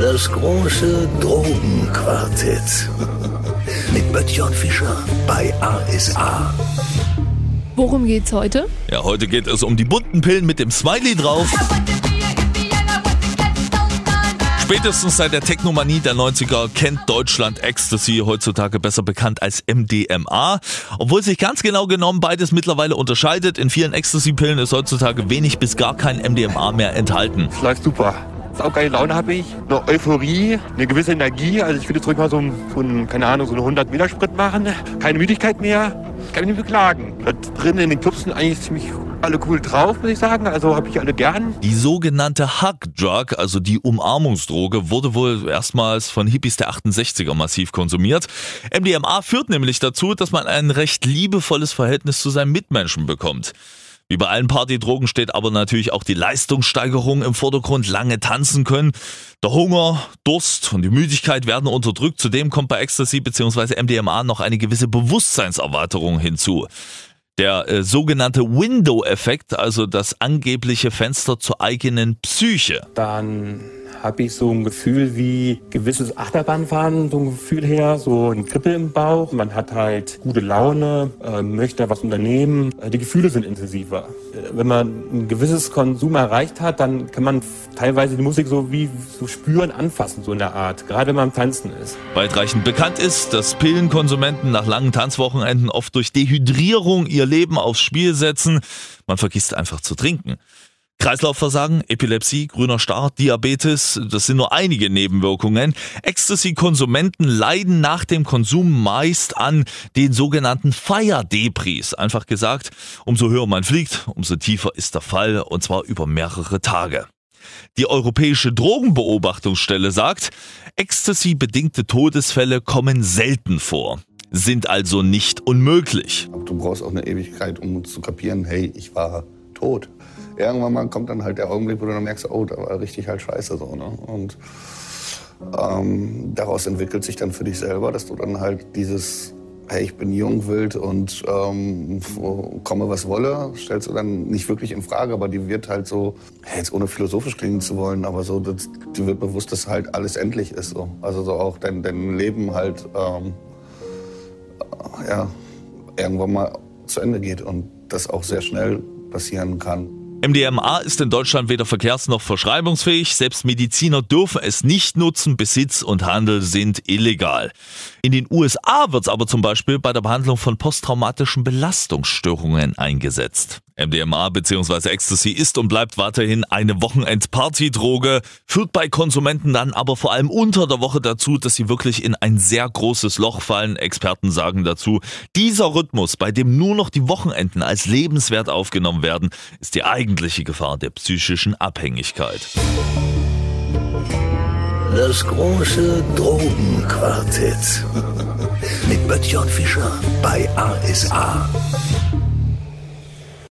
Das große Drogenquartett. Mit Böttcher Fischer bei ASA. Worum geht's heute? Ja, heute geht es um die bunten Pillen mit dem Smiley drauf. Spätestens seit der Technomanie der 90er kennt Deutschland Ecstasy, heutzutage besser bekannt als MDMA. Obwohl sich ganz genau genommen beides mittlerweile unterscheidet. In vielen Ecstasy-Pillen ist heutzutage wenig bis gar kein MDMA mehr enthalten. Läuft super. Saugeile Laune habe ich, eine Euphorie, eine gewisse Energie. Also ich würde zurück mal so, so einen, keine Ahnung, so einen 100 Meter Sprit machen. Keine Müdigkeit mehr. Ich kann mich nicht beklagen. Da drinnen in den Clubs sind eigentlich ziemlich alle cool drauf, muss ich sagen. Also habe ich alle gern. Die sogenannte Hug Drug, also die Umarmungsdroge, wurde wohl erstmals von Hippies der 68er massiv konsumiert. MDMA führt nämlich dazu, dass man ein recht liebevolles Verhältnis zu seinen Mitmenschen bekommt. Wie bei allen Partydrogen steht aber natürlich auch die Leistungssteigerung im Vordergrund, lange tanzen können. Der Hunger, Durst und die Müdigkeit werden unterdrückt. Zudem kommt bei Ecstasy bzw. MDMA noch eine gewisse Bewusstseinserweiterung hinzu. Der äh, sogenannte Window-Effekt, also das angebliche Fenster zur eigenen Psyche. Dann habe ich so ein Gefühl wie gewisses Achterbahnfahren, so ein Gefühl her, so ein Kribbel im Bauch. Man hat halt gute Laune, äh, möchte was unternehmen. Äh, die Gefühle sind intensiver. Äh, wenn man ein gewisses Konsum erreicht hat, dann kann man teilweise die Musik so wie so spüren, anfassen, so in der Art. Gerade wenn man am Tanzen ist. Weitreichend bekannt ist, dass Pillenkonsumenten nach langen Tanzwochenenden oft durch Dehydrierung ihr Leben aufs Spiel setzen. Man vergisst einfach zu trinken. Kreislaufversagen, Epilepsie, grüner Star, Diabetes, das sind nur einige Nebenwirkungen. Ecstasy-Konsumenten leiden nach dem Konsum meist an den sogenannten Feierdepris. Einfach gesagt, umso höher man fliegt, umso tiefer ist der Fall und zwar über mehrere Tage. Die Europäische Drogenbeobachtungsstelle sagt, Ecstasy-bedingte Todesfälle kommen selten vor, sind also nicht unmöglich. Du brauchst auch eine Ewigkeit, um zu kapieren, hey, ich war tot irgendwann mal kommt dann halt der Augenblick, wo du dann merkst, oh, da war richtig halt scheiße so. Ne? Und ähm, daraus entwickelt sich dann für dich selber, dass du dann halt dieses, hey, ich bin jung, wild und ähm, komme was wolle, stellst du dann nicht wirklich in Frage, aber die wird halt so, hey, jetzt ohne philosophisch klingen zu wollen, aber so, das, die wird bewusst, dass halt alles endlich ist. So. Also so auch dein, dein Leben halt, ähm, ja, irgendwann mal zu Ende geht und das auch sehr schnell passieren kann. MDMA ist in Deutschland weder verkehrs- noch verschreibungsfähig. Selbst Mediziner dürfen es nicht nutzen. Besitz und Handel sind illegal. In den USA wird es aber zum Beispiel bei der Behandlung von posttraumatischen Belastungsstörungen eingesetzt. MDMA bzw. Ecstasy ist und bleibt weiterhin eine Wochenend-Party-Droge, führt bei Konsumenten dann aber vor allem unter der Woche dazu, dass sie wirklich in ein sehr großes Loch fallen. Experten sagen dazu, dieser Rhythmus, bei dem nur noch die Wochenenden als lebenswert aufgenommen werden, ist die eigentliche Gefahr der psychischen Abhängigkeit. Das große Drogenquartett mit Böttcher Fischer bei ASA.